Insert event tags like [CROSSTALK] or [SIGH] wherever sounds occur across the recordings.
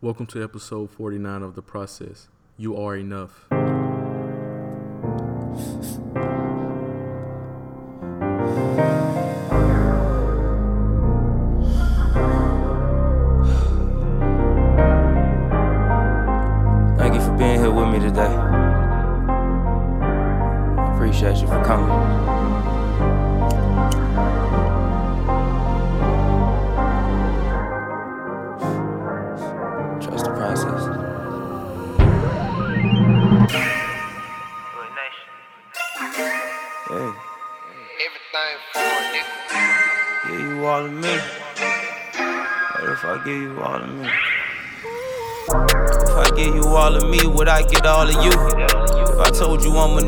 Welcome to episode 49 of The Process. You are enough.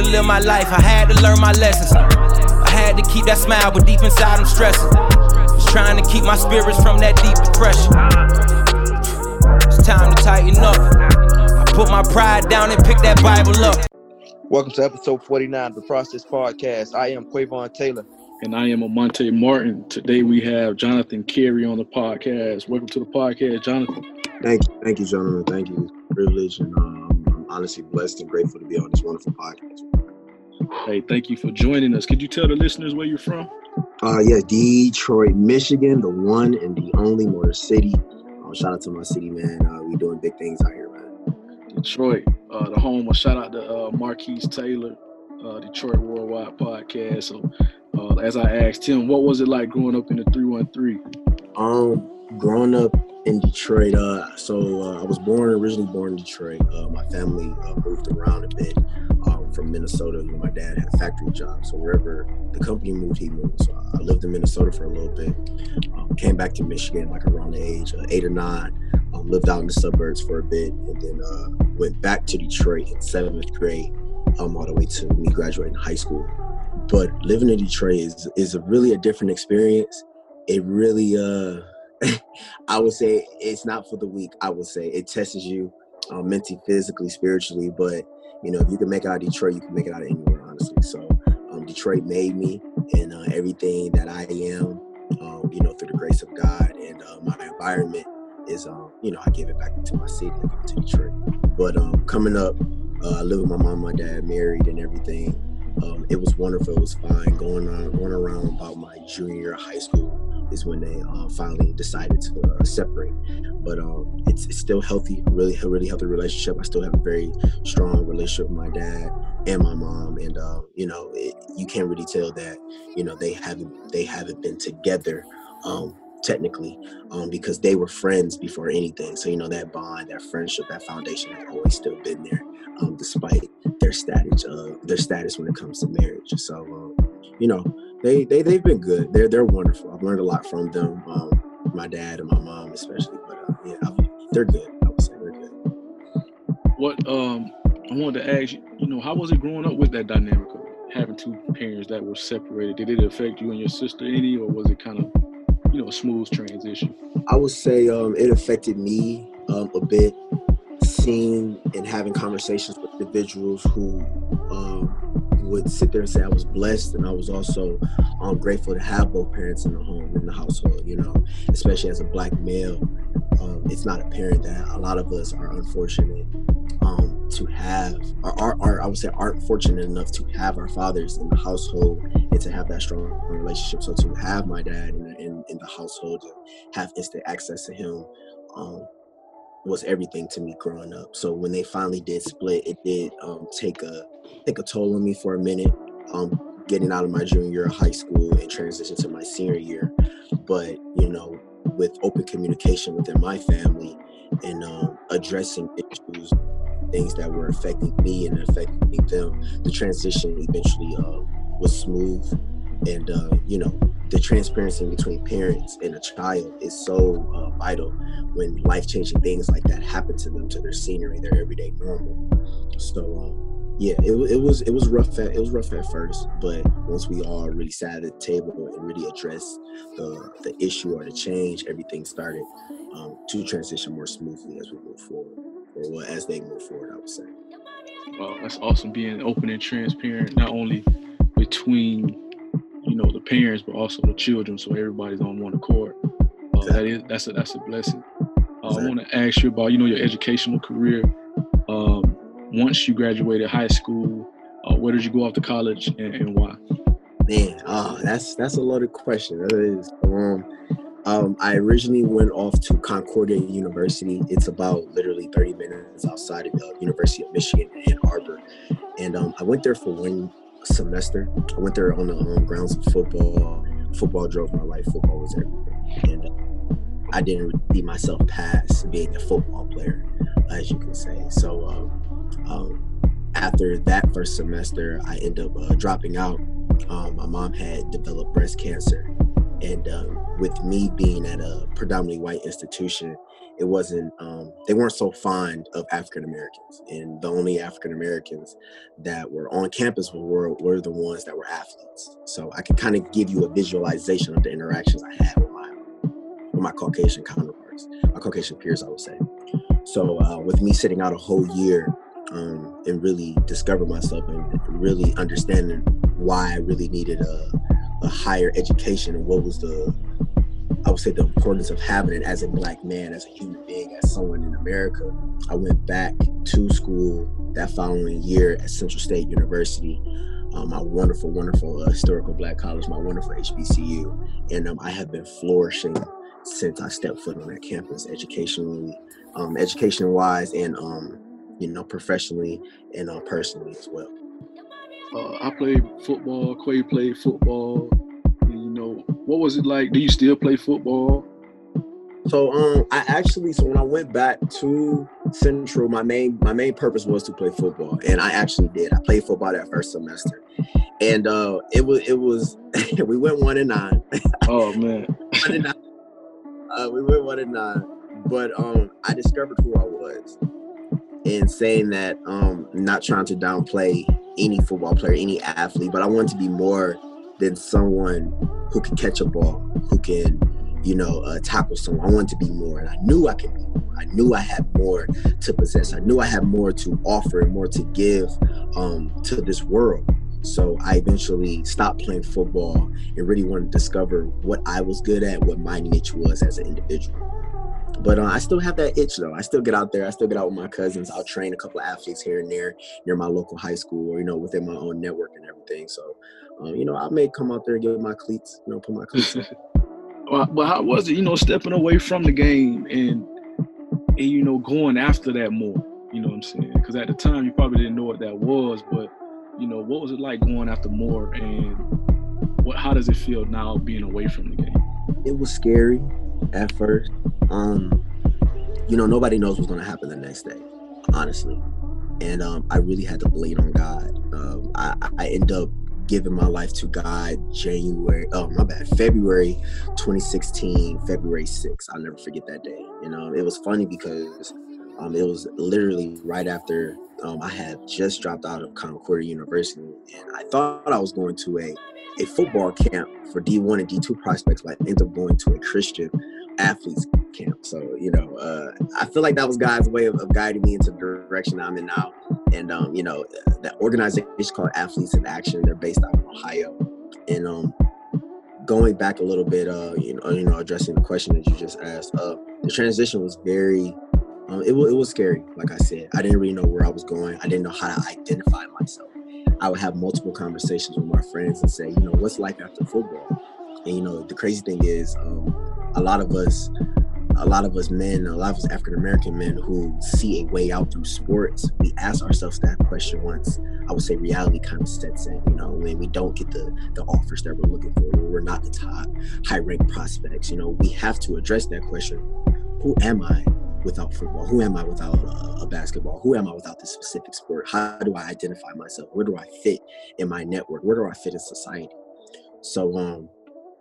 I had to live my life, I had to learn my lessons. I had to keep that smile, but deep inside I'm stressing. Just trying to keep my spirits from that deep depression. It's time to tighten up. I put my pride down and pick that Bible up. Welcome to episode 49 of the Process Podcast. I am Quavon Taylor. And I am Amonte Martin. Today we have Johnathan Carey on the podcast. Welcome to the podcast, Johnathan. Thank you, thank you, gentlemen. Thank you. Privilege, and um, I'm honestly blessed and grateful to be on this wonderful podcast. Hey, thank you for joining us. Could you tell the listeners where you're from? Uh, yeah, Detroit, Michigan, the one and the only Motor City. Um, shout out to my city, man. Uh, we doing big things out here, man. Detroit, uh, the home. A shout out to uh, Marquise Taylor, uh, Detroit Worldwide Podcast. So, uh, as I asked him, what was it like growing up in the 313? Um, growing up in Detroit, uh, so uh, I was born originally born in Detroit. Uh, my family uh, moved around a bit um, from Minnesota. You know, my dad had a factory job, so wherever the company moved, he moved. So I lived in Minnesota for a little bit. Um, came back to Michigan like around the age of eight or nine. Um, lived out in the suburbs for a bit, and then uh, went back to Detroit in seventh grade, um, all the way to me graduating high school. But living in Detroit is is a really a different experience. It really uh I would say it's not for the weak. I would say it tests you um, mentally, physically, spiritually. But you know, if you can make it out of Detroit, you can make it out of anywhere, honestly. So um, Detroit made me, and uh, everything that I am, um, you know, through the grace of God and uh, my environment is, um, you know, I give it back to my city, I to Detroit. But um, coming up, uh, I live with my mom, my dad, married, and everything. Um, it was wonderful. It was fine. Going on, going around about my junior high school is when they uh, finally decided to uh, separate. But um, it's, it's still healthy, really, really healthy relationship. I still have a very strong relationship with my dad and my mom, and uh, you know, it, you can't really tell that you know they haven't they haven't been together. Um, technically um, because they were friends before anything so you know that bond that friendship that foundation has always still been there um, despite their status uh, their status when it comes to marriage so um, you know they, they they've been good they're they're wonderful i've learned a lot from them um, my dad and my mom especially but uh, yeah I've, they're good i would say they're good What um I wanted to ask you, you know, how was it growing up with that dynamic of having two parents that were separated? Did it affect you and your sister any, or was it kind of, you know, a smooth transition? I would say um, it affected me um, a bit, seeing and having conversations with individuals who um, would sit there and say I was blessed, and I was also um, grateful to have both parents in the home, in the household. You know, especially as a black male, um, it's not apparent that a lot of us are unfortunate um, to have, or are, are I would say aren't fortunate enough to have our fathers in the household and to have that strong relationship. So to have my dad in, in, in the household, have instant access to him, um, was everything to me growing up. So when they finally did split, it did um, take a take a toll on me for a minute. Um, getting out of my junior year of high school and transition to my senior year, but you know, with open communication within my family and um, addressing issues, things that were affecting me and affecting them, the transition eventually uh, was smooth. And uh, you know, the transparency between parents and a child is so uh, vital when life-changing things like that happen to them to their scenery their everyday normal. So um, yeah it, it was it was rough at, it was rough at first but once we all really sat at the table and really addressed the the issue or the change everything started um, to transition more smoothly as we move forward or well, as they move forward i would say. Well, that's awesome being open and transparent, not only between know the parents but also the children, so everybody's on one accord. Uh, That is that's a that's a blessing. Uh, I want to ask you about you know your educational career. Um, once you graduated high school, uh, where did you go off to college and, and why? Man, oh, that's that's a loaded question. That is. Um, um, I originally went off to Concordia University. It's about literally 30 minutes outside of the University of Michigan in Ann Arbor, and um, I went there for one semester. I went there on the um, grounds of football. Football drove my life. Football was everything, and I didn't see myself past being a football player, as you can say. So um, um, after that first semester, I ended up uh, dropping out. Um, my mom had developed breast cancer, and um, with me being at a predominantly white institution, it wasn't um, they weren't so fond of African Americans, and the only African Americans that were on campus were were the ones that were athletes. So I can kind of give you a visualization of the interactions I had with my with my Caucasian counterparts, my Caucasian peers, I would say. So uh, with me sitting out a whole year um, and really discovering myself and really understanding why I really needed a, a higher education and what was the I would say the importance of having it as a black man, as a human being, as someone in America. I went back to school that following year at Central State University, um, my wonderful, wonderful uh, historical black college, my wonderful HBCU, and um, I have been flourishing since I stepped foot on that campus, educationally, um, education wise, and um, you know, professionally and uh, personally as well. Uh, I played football. Quay played football. What was it like? Do you still play football? So um I actually so when I went back to Central, my main my main purpose was to play football. And I actually did. I played football that first semester. And uh it was it was [LAUGHS] we went one and nine. Oh man. [LAUGHS] one and nine. Uh, we went one and nine. But um I discovered who I was. And saying that um not trying to downplay any football player, any athlete, but I wanted to be more than someone who can catch a ball, who can you know, uh, tackle someone. I wanted to be more, and I knew I could be more. I knew I had more to possess. I knew I had more to offer and more to give um, to this world. So I eventually stopped playing football and really wanted to discover what I was good at, what my niche was as an individual. But uh, I still have that itch though. I still get out there. I still get out with my cousins. I'll train a couple of athletes here and there near my local high school or, you know, within my own network and everything. So, uh, you know, I may come out there and get my cleats, you know, put my cleats on. [LAUGHS] Well, but how was it, you know, stepping away from the game and and you know going after that more? You know what I'm saying? Because at the time you probably didn't know what that was, but you know, what was it like going after more, and what? How does it feel now being away from the game? It was scary at first. Um, you know, nobody knows what's going to happen the next day, honestly, and um, I really had to bleed on God. Um, I, I end up giving my life to God January, oh my bad, February 2016, February 6th. I'll never forget that day. You know, it was funny because um, it was literally right after um, I had just dropped out of Concordia University, and I thought I was going to a a football camp for D1 and D2 prospects, but I ended up going to a Christian athletes camp. So, you know, uh, I feel like that was God's way of, of, guiding me into the direction I'm in now. And, um, you know, that organization is called Athletes in Action. They're based out of Ohio. And um, going back a little bit, uh, you know, you know, addressing the question that you just asked, uh, the transition was very, um, it, it was scary. Like I said, I didn't really know where I was going. I didn't know how to identify myself. I would have multiple conversations with my friends and say, you know, what's life after football? And you know, the crazy thing is, um, a lot of us, a lot of us men, a lot of us African American men who see a way out through sports, we ask ourselves that question once. I would say reality kind of sets in. You know, when we don't get the the offers that we're looking for, when we're not the top high ranked prospects. You know, we have to address that question: Who am I? without football? Who am I without a, a, basketball? Who am I without this specific sport? How do I identify myself? Where do I fit in my network? Where do I fit in society? So um,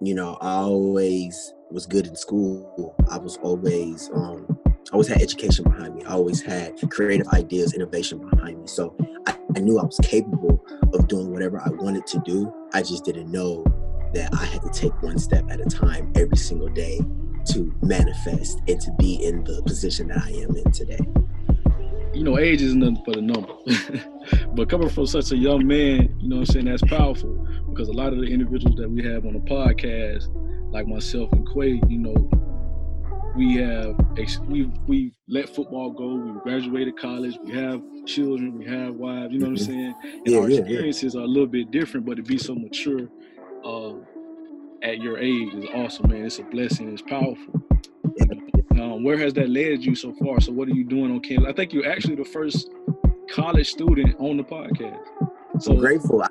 you know, I always was good in school. I was always um, I always had education behind me. I always had creative ideas, innovation behind me. So I, I knew I was capable of doing whatever I wanted to do. I just didn't know that I had to take one step at a time every single day to manifest and to be in the position that I am in today. You know, age is nothing but a number. [LAUGHS] but coming from such a young man, you know what I'm saying, that's powerful because a lot of the individuals that we have on the podcast, like myself and Quay, you know, we have we we let football go. We graduated college. We have children. We have wives. You know what I'm mm-hmm. saying? And yeah, our experiences yeah. are a little bit different, but to be so mature uh, at your age is awesome, man. It's a blessing. It's powerful. Um, where has that led you so far? So what are you doing on campus? I think you're actually the first college student on the podcast. So I'm grateful. I,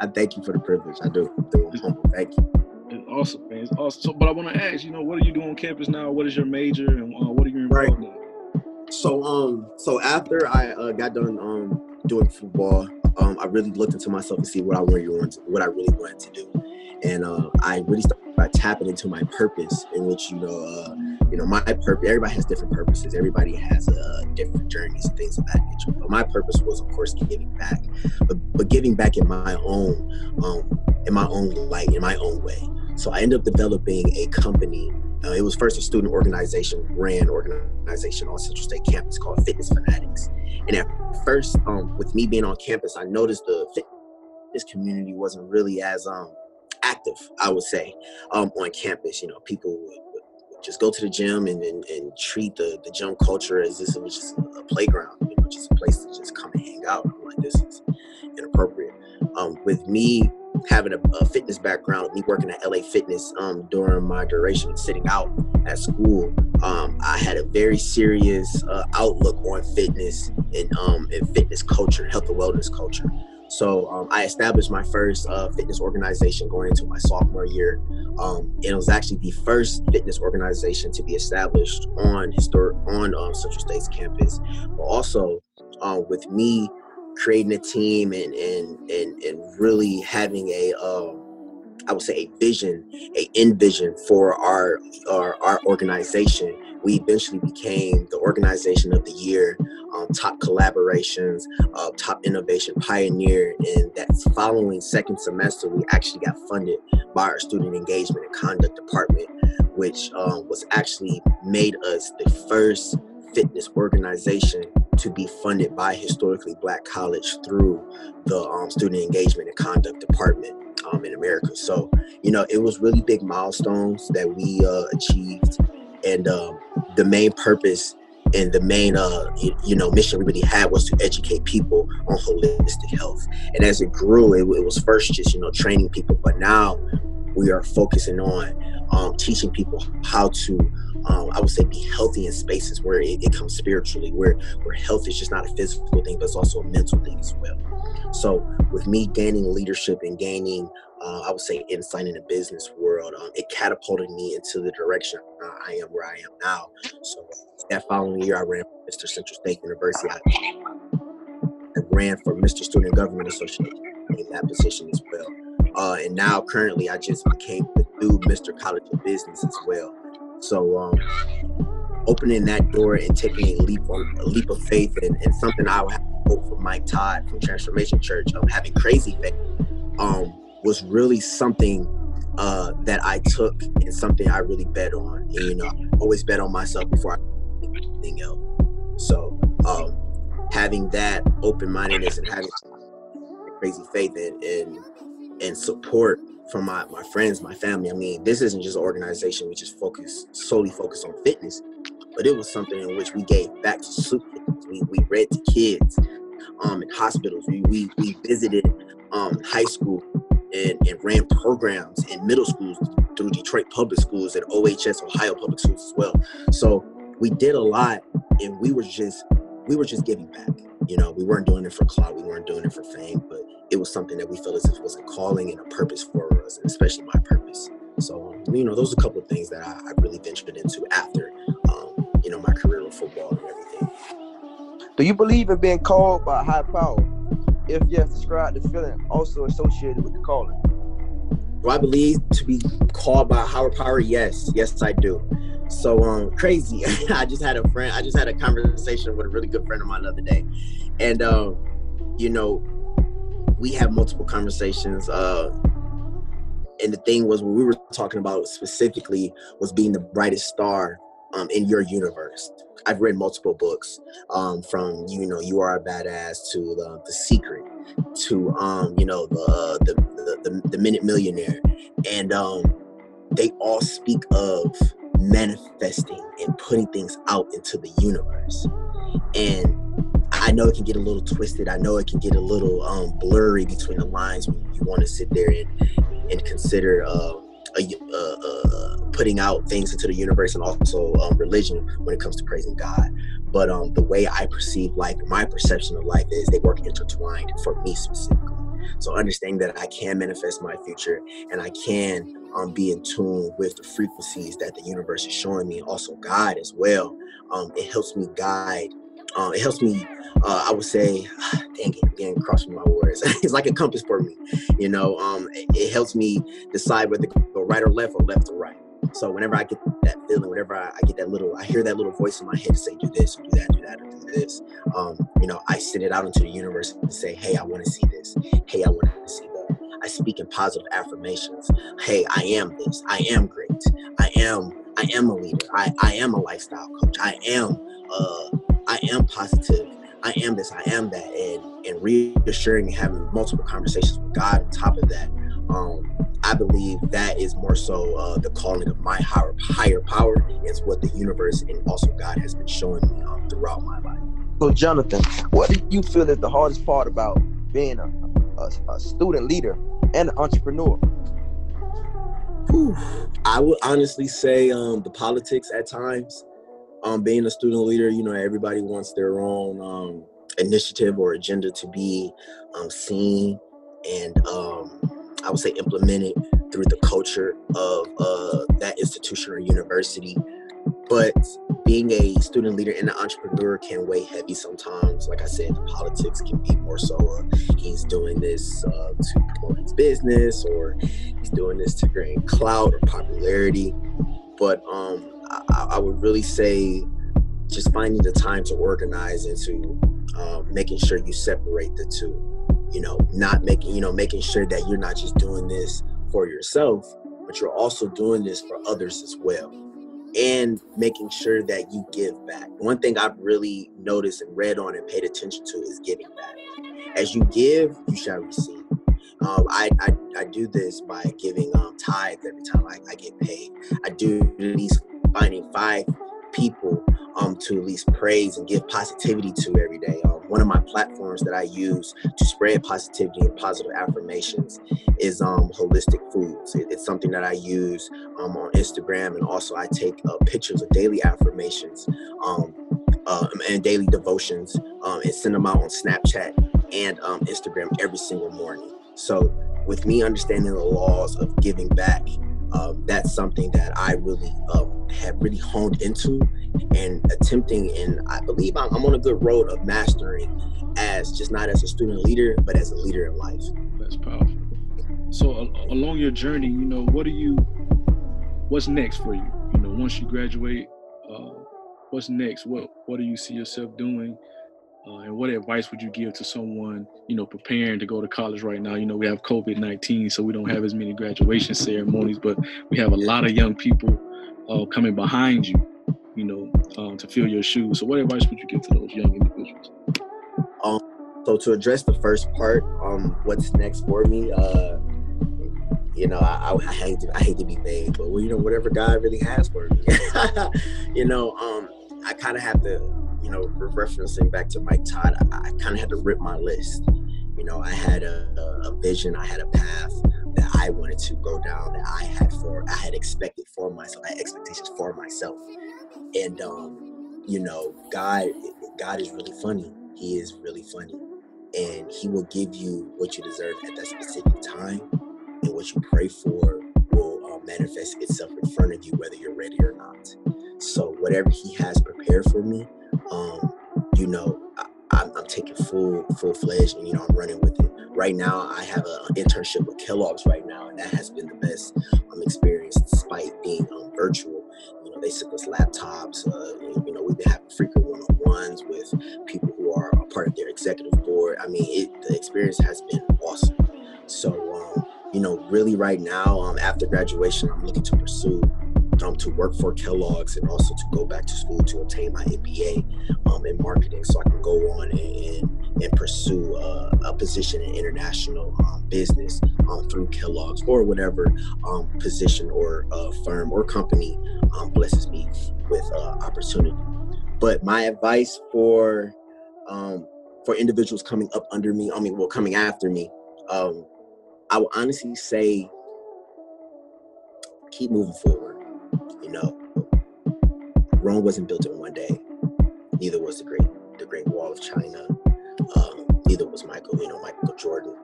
I thank you for the privilege. I do. I do. Thank you. It's awesome, man. It's awesome. So, but I want to ask, you know, what are you doing on campus now? What is your major, and uh, what are you involved right. in? So, um, so after I uh, got done um doing football, um, I really looked into myself to see what I really wanted, what I really wanted to do, and uh, I really started by tapping into my purpose, in which you know, uh, you know, my purpose. Everybody has different purposes. Everybody has uh, different journeys and things of that nature. But my purpose was, of course, giving back, but, but giving back in my own, um, in my own light, in my own way. So I ended up developing a company. Uh, it was first a student organization, ran organization on Central State campus called Fitness Fanatics. And at first, um, with me being on campus, I noticed the fitness community wasn't really as um, active, I would say, um, on campus. You know, people would, just go to the gym and, and, and treat the, the gym culture as this was just a, playground, you know, just a place to just come and hang out. I'm like, this is inappropriate. Um, with me having a, a, fitness background, me working at LA Fitness um, during my duration of sitting out at school, um, I had a very serious uh, outlook on fitness and, um, and fitness culture, health and wellness culture. So um, I established my first uh, fitness organization going into my sophomore year. Um, and it was actually the first fitness organization to be established on historic on um, Central State's campus. But also uh, with me creating a team and and and, and really having a um, I would say a vision, a end vision for our, our our organization. We eventually became the organization of the year, um, top collaborations, uh, top innovation pioneer. And that following second semester, we actually got funded by our student engagement and conduct department, which um, was actually made us the first fitness organization to be funded by historically black college through the um, student engagement and conduct department um, in America. So, you know, it was really big milestones that we uh, achieved. And um, the main purpose and the main uh, you, know mission we really had was to educate people on holistic health and as it grew it, it was first just you know training people but now we are focusing on um, teaching people how to um, I would say be healthy in spaces where it, it, comes spiritually, where where health is just not a physical thing, but it's also a mental thing as well. So with me gaining leadership and gaining, uh, I would say insight in the business world, um, it catapulted me into the direction uh, I am where I am now. So that following year, I ran for Mr. Central State University. I, I ran for Mr. Student Government Association in that position as well. Uh, and now currently I just became the new Mr. College of Business as well. So um, opening that door and taking a leap on a leap of faith and, and something I would have hope from Mike Todd from Transformation Church, um, having crazy faith, um, was really something uh, that I took and something I really bet on. And you know, I always bet on myself before I anything else. So um, having that open mindedness and having crazy faith and, and and support from my, my friends, my family. I mean, this isn't just an organization which is focus solely focused on fitness, but it was something in which we gave back to soup. We, we read to kids um, in hospitals. We, we, we visited um, high school and, and ran programs in middle schools through Detroit public schools and OHS Ohio public schools as well. So we did a lot and we were just we were just giving back. You know, we weren't doing it for clout, we weren't doing it for fame, but it was something that we felt as if it was a calling and a purpose for us, and especially my purpose. So, um, you know, those are a couple of things that I, I really ventured into after, um, you know, my career in football and everything. Do you believe in being called by a high power? If yes, describe the feeling also associated with the calling. Do I believe to be called by a higher power? Yes, yes, I do. So um, crazy. [LAUGHS] I just had a friend. I just had a conversation with a really good friend of mine the other day, and um, you know, we have multiple conversations. Uh, and the thing was, what we were talking about specifically was being the brightest star um, in your universe. I've read multiple books um, from you know you are a badass to the, the secret to um, you know the, the the, the minute millionaire and um, they all speak of manifesting and putting things out into the universe and I know it can get a little twisted. I know it can get a little um, blurry between the lines when you want to sit there and and consider uh, uh, uh, putting out things into the universe and also um, religion when it comes to praising God. But um, the way I perceive life, my perception of life is they work intertwined for me specifically. So understanding that I can manifest my future and I can um, be in tune with the frequencies that the universe is showing me, also God as well. Um, it helps me guide. Um, it helps me uh, I would say, [SIGHS] dang it, again, crossing my words. [LAUGHS] it's like a compass for me. You know, um, it, it, helps me decide whether to go right or left or left or right. So whenever I get that feeling, whenever I, I get that little, I hear that little voice in my head to say, do this, do that, do that, or do this. Um, you know, I send it out into the universe and say, hey, I want to see this. Hey, I want to see. I speak in positive affirmations. Hey, I am this. I am great. I am. I am a leader. I, I am a lifestyle coach. I am. Uh, I am positive. I am this, I am that, and and reassuring and having multiple conversations with God on top of that. Um, I believe that is more so uh, the calling of my higher higher power. It's what the universe and also God has been showing me um, throughout my life. So, Johnathan, what do you feel is the hardest part about being a, a, a student leader and an entrepreneur? Whew. I would honestly say um, the politics at times um, being a student leader, you know, everybody wants their own um, initiative or agenda to be um, seen and um, I would say implemented through the culture of uh, that institution or university. But being a student leader and an entrepreneur can weigh heavy sometimes. Like I said, politics can be more so uh, he's doing this uh, to promote his business or he's doing this to gain clout or popularity. But um, I, I, would really say just finding the time to organize into um, making sure you separate the two. You know, not making you know making sure that you're not just doing this for yourself, but you're also doing this for others as well, and making sure that you give back. One thing I've really noticed and read on and paid attention to is giving back. As you give, you shall receive. Um, I, I, I do this by giving um, tithes every time I, I get paid. I do least finding five people um, to at least praise and give positivity to every day. Um, one of my platforms that I use to spread positivity and positive affirmations is um, holistic foods. It, it's something that I use um, on Instagram, and also I take uh, pictures of daily affirmations um, uh, and daily devotions um, and send them out on Snapchat and Instagram every single morning. So, with me understanding the laws of giving back um, that's something that I really um, have really honed into and attempting. And I believe I'm, I'm, on a good road of mastering as just not as a student leader, but as a leader in life. That's powerful. So uh, along your journey, you know, what are you, what's next for you? You know, once you graduate, uh, what's next? What, what do you see yourself doing? Uh, and what advice would you give to someone, you know, preparing to go to college right now? You know, we have COVID 19, so we don't have as many graduation ceremonies, but we have a lot of young people uh, coming behind you, you know, um, to fill your shoes. So, what advice would you give to those young individuals? Um, so, to address the first part, um, what's next for me? Uh, you know, I, I, I, hate to I hate to be vague, but well, you know, whatever God really has for me, [LAUGHS] you know, um, I kind of have to you know, referencing back to Mike Todd, I, I kind of had to rip my list. You know, I had a, a, vision, I had a path that I wanted to go down, that I had for, I had expected for myself, I had expectations for myself. And, um, you know, God, God is really funny. He is really funny. And he will give you what you deserve at that specific time. And what you pray for will uh, manifest itself in front of you, whether you're ready or not. So, whatever he has prepared for me, um, you know, I, am I'm taking full full fledged and you know I'm running with it. Right now, I have an internship with Kellogg's right now, and that has been the best um, experience despite being um, virtual. You know, they sent us laptops. Uh, you know, we've been having frequent one-on-ones with people who are a part of their executive board. I mean, it, the experience has been awesome. So, um, you know, really right now, um, after graduation, I'm looking to pursue um, to work for Kellogg's and also to go back to school to obtain my MBA um, in marketing so I can go on and, and pursue a position in international um, business um, through Kellogg's or whatever um, position or uh, firm or company um, blesses me with uh, opportunity. But my advice for for individuals coming up under me, I mean, well, coming after me, I would honestly say keep moving forward you know, Rome wasn't built in one day. Neither was the Great the Great Wall of China. Um, neither was Michael, you know, Michael Jordan.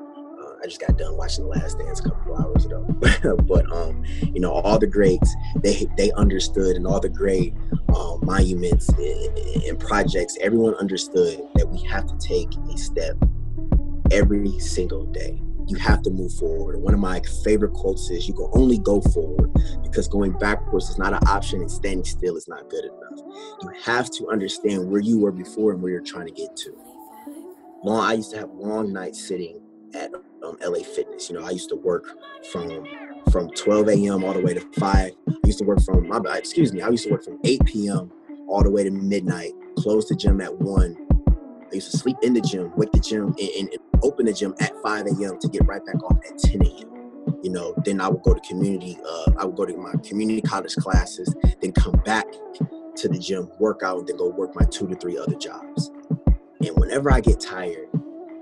Uh, I just got done watching The Last Dance a couple hours ago. [LAUGHS] but um, you know, all the greats they they understood, and all the great um, monuments and, and projects, everyone understood that we have to take a step every single day you have to move forward. One of my favorite quotes is you can only go forward because going backwards is not an option and standing still is not good enough. You have to understand where you were before and where you're trying to get to. Long, I used to have long nights sitting at um, LA Fitness. You know, I used to work from from 12 a.m. all the way to 5. I used to work from my excuse me, I used to work from 8 p.m. all the way to midnight, close the gym at 1, I used to sleep in the gym, wake the gym, and, and, and open the gym at 5 a.m. to get right back off at 10 a.m. You know, then I would go to community, uh, I would go to my community college classes, then come back to the gym, work out, then go work my two to three other jobs. And whenever I get tired,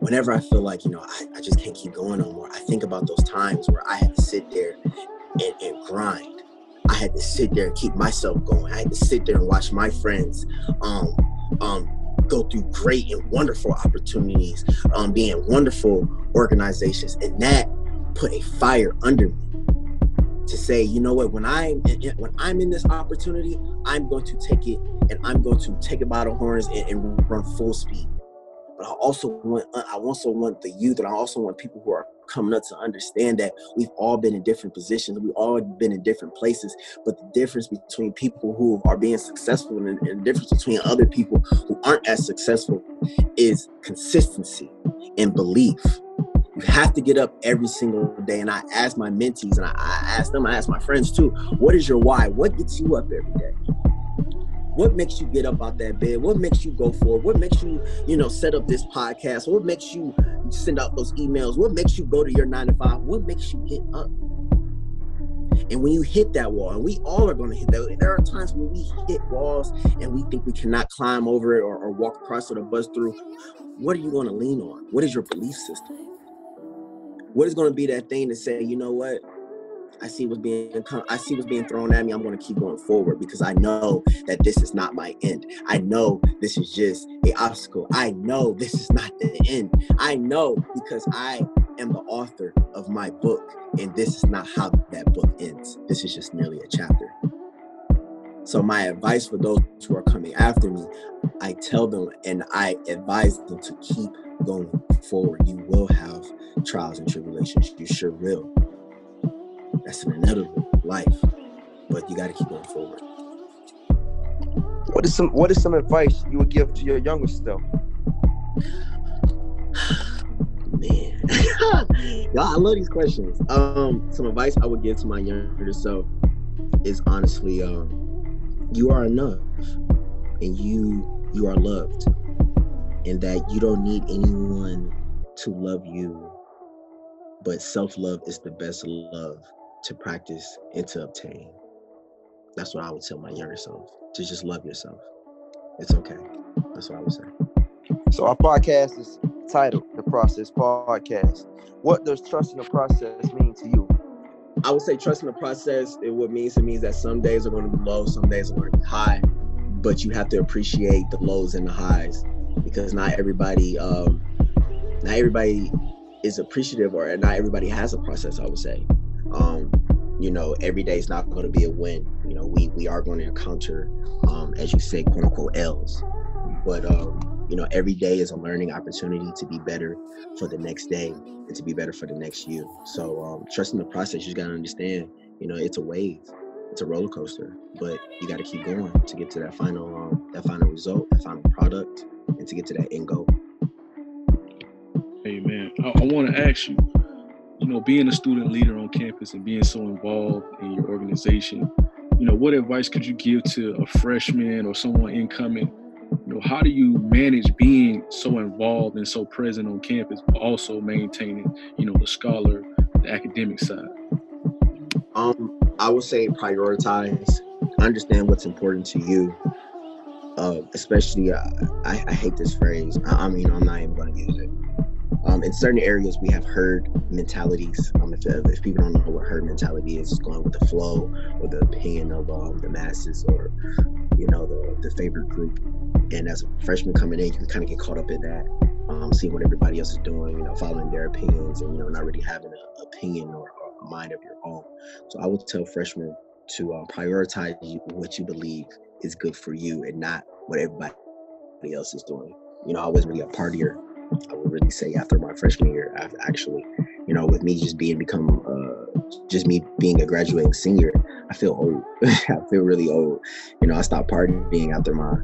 whenever I feel like, you know, I, I just can't keep going no more, I think about those times where I had to sit there and, and grind. I had to sit there and keep myself going. I had to sit there and watch my friends um, um, go through great and wonderful opportunities, um, being wonderful organizations, and that put a fire under me to say, you know what, when I'm when I'm in this opportunity, I'm going to take it and I'm going to take it by the horns and, and run full speed. But I also want uh, I also want the youth and I also want people who are coming up to understand that we've all been in different positions. We've all been in different places. But the difference between people who are being successful and, and the difference between other people who aren't as successful is consistency and belief. You have to get up every single day. And I ask my mentees and I, I ask them, I ask my friends too, what is your why? What gets you up every day? What makes you get up out that bed? What makes you go forward what makes you you know set up this podcast? What makes you send out those emails? What makes you go to your nine to five? What makes you get up? And when you hit that wall and we all are going to hit that there are times when we hit walls and we think we cannot climb over it or, or walk across it or buzz through. What are you going to lean on? What is your belief system? What is going to be that thing to say you know what I see what's being I see what's being thrown at me. I'm going to keep going forward because I know that this is not my end. I know this is just a obstacle. I know this is not the end. I know because I am the author of my book, and this is not how that book ends. This is just merely a chapter. So my advice for those who are coming after me, I tell them and I advise them to keep going forward. You will have trials and tribulations. You sure will. That's an inevitable life, but you got to keep going forward. What is some What is some advice you would give to your younger self? Man, [LAUGHS] y'all, I love these questions. Um, some advice I would give to my younger self is honestly, um, you are enough, and you you are loved, and that you don't need anyone to love you, but self love is the best love to practice and to obtain. That's what I would tell my younger self to just love yourself. It's okay. That's what I would say. So our podcast is titled The Process Podcast. What does trusting the process mean to you? I would say trusting the process, it what means to me is that some days are going to be low, some days are going to be high, but you have to appreciate the lows and the highs because not everybody um not everybody is appreciative or not everybody has a process, I would say. Um, you know, every day is not going to be a win. You know, we we are going to encounter, um, as you say, quote unquote L's. But um, you know, every day is a learning opportunity to be better for the next day and to be better for the next year. So um, trusting the process, you just gotta understand, you know, it's a wave, it's a roller coaster, but you gotta keep going to get to that final, um, that final result, that final product, and to get to that end goal. Hey man, I, I want to ask you, you know, being a student leader on campus and being so involved in your organization, you know, what advice could you give to a freshman or someone incoming? You know, how do you manage being so involved and so present on campus, but also maintaining, you know, the scholar, the academic side? Um, I would say prioritize, understand what's important to you. Uh, especially, uh, I, I hate this phrase. I, I mean, I'm not even going to use it um, in certain areas, we have herd mentalities. Um, if, if people don't know what herd mentality is, it's going with the flow or the opinion of um, the masses or, you know, the, the favorite group. And as a freshman coming in, you can kind of get caught up in that, um, seeing what everybody else is doing, you know, following their opinions and, you know, not really having an opinion or, a mind of your own. So I would tell freshmen to uh, prioritize what you believe is good for you and not what everybody else is doing. You know, I was really a partier I would really say after my freshman year, I've actually, you know, with me just being become, uh, just me being a graduating senior, I feel old. [LAUGHS] I feel really old. You know, I stopped partying after my,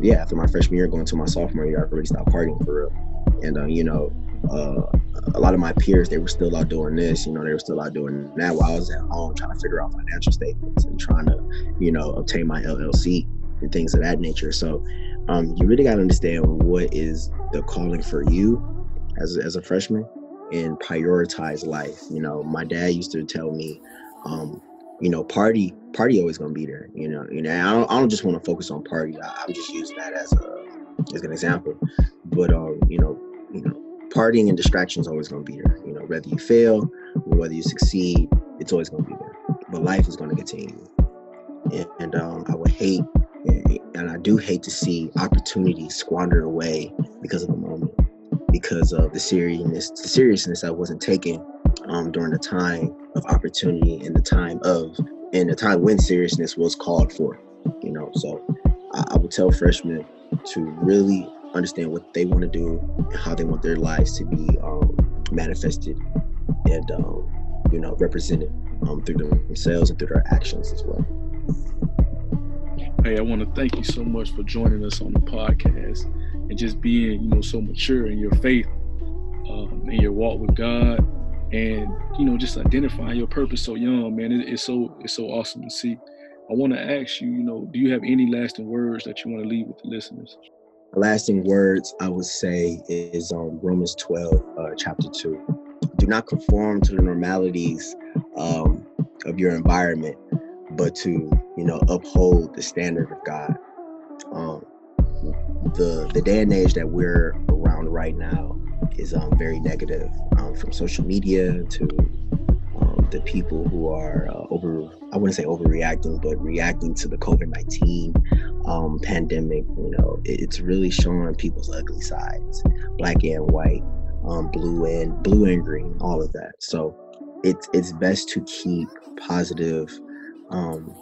yeah, after my freshman year, going to my sophomore year, I already stopped partying for real. And, uh, you know, uh, a lot of my peers, they were still out doing this, you know, they were still out doing that while I was at home trying to figure out financial statements and trying to, you know, obtain my LLC and things of that nature. So um, you really got to understand what is the calling for you as, as a freshman and prioritize life. You know, my dad used to tell me, um, you know, party, party always gonna be there. You know, you know, I don't, I don't just want to focus on party. I, am just using that as a as an example. But um, you know, you know, partying and distractions always gonna be there. You know, whether you fail, or whether you succeed, it's always gonna be there. But life is gonna continue. And, and um, I would hate and I do hate to see opportunities squandered away because of a moment, because of the seriousness, the seriousness that wasn't taking um, during the time of opportunity and the time of, and the time when seriousness was called for. You know, so I, I would tell freshmen to really understand what they want to do and how they want their lives to be um, manifested and um, you know represented um, through themselves and through their actions as well. Hey, I want to thank you so much for joining us on the podcast and just being, you know, so mature in your faith, um, in your walk with God, and you know, just identifying your purpose so young, man. It, it's so it's so awesome to see. I want to ask you, you know, do you have any lasting words that you want to leave with the listeners? Lasting words, I would say, is um, Romans 12, uh, chapter 2. Do not conform to the normalities um, of your environment, but to you know uphold the standard of God. Um, the the day and age that we're around right now is um, very negative, um, from social media to um, the people who are uh, over I wouldn't say overreacting, but reacting to the COVID nineteen um, pandemic. You know, it, it's really showing people's ugly sides, black and white, um, blue and blue and green, all of that. So it's it's best to keep positive um,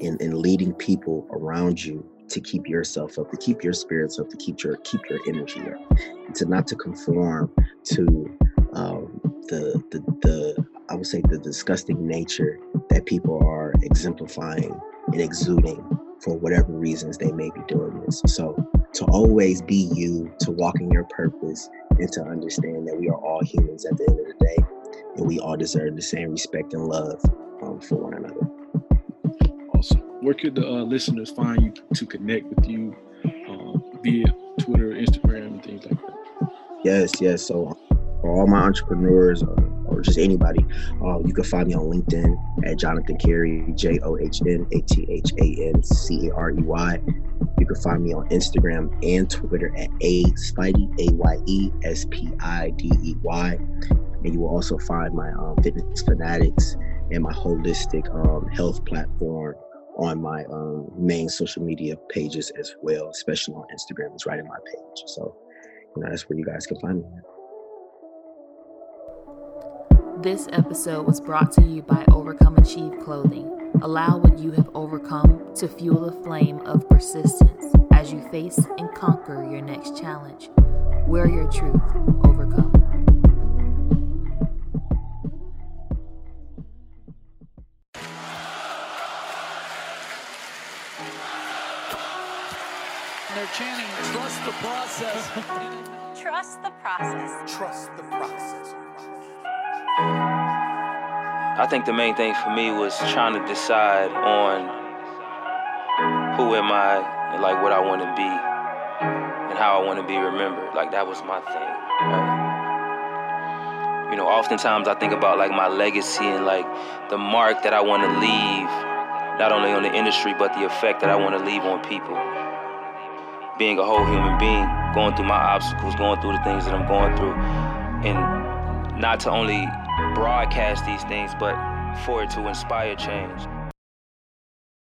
in leading people around you to keep yourself up, to keep your spirits up, to keep your keep your energy up, to not to conform to um, the, the the I would say the disgusting nature that people are exemplifying and exuding for whatever reasons they may be doing this. So to always be you, to walk in your purpose, and to understand that we are all humans at the end of the day, and we all deserve the same respect and love um, for one another where could the uh, listeners find you to connect with you um, via Twitter, Instagram, and things like that? Yes, yes. So for all my entrepreneurs or, or just anybody, uh, you can find me on LinkedIn at Johnathan Carey, J O H N A T H A N C A R E Y. You can find me on Instagram and Twitter at A Spidey, A Y E S P I D E Y. And you will also find my um, Fitness Fanatics and my holistic um, health platform on my um, main social media pages as well, especially on Instagram. It's right in my page. So, you know, that's where you guys can find me. This episode was brought to you by Overcome Achieve Clothing. Allow what you have overcome to fuel the flame of persistence as as you face and conquer your next challenge. Wear your truth, overcome. They're chanting, trust the process. Trust the process. Trust the process. I think the main thing for me was trying to decide on who am I and like what I want to be and how I want to be remembered. Like that was my thing. Right? You know, oftentimes I think about like my legacy and like the mark that I want to leave, not only on the industry but the effect that I want to leave on people. Being a whole human being, going through my obstacles, going through the things that I'm going through, and not to only broadcast these things, but for it to inspire change.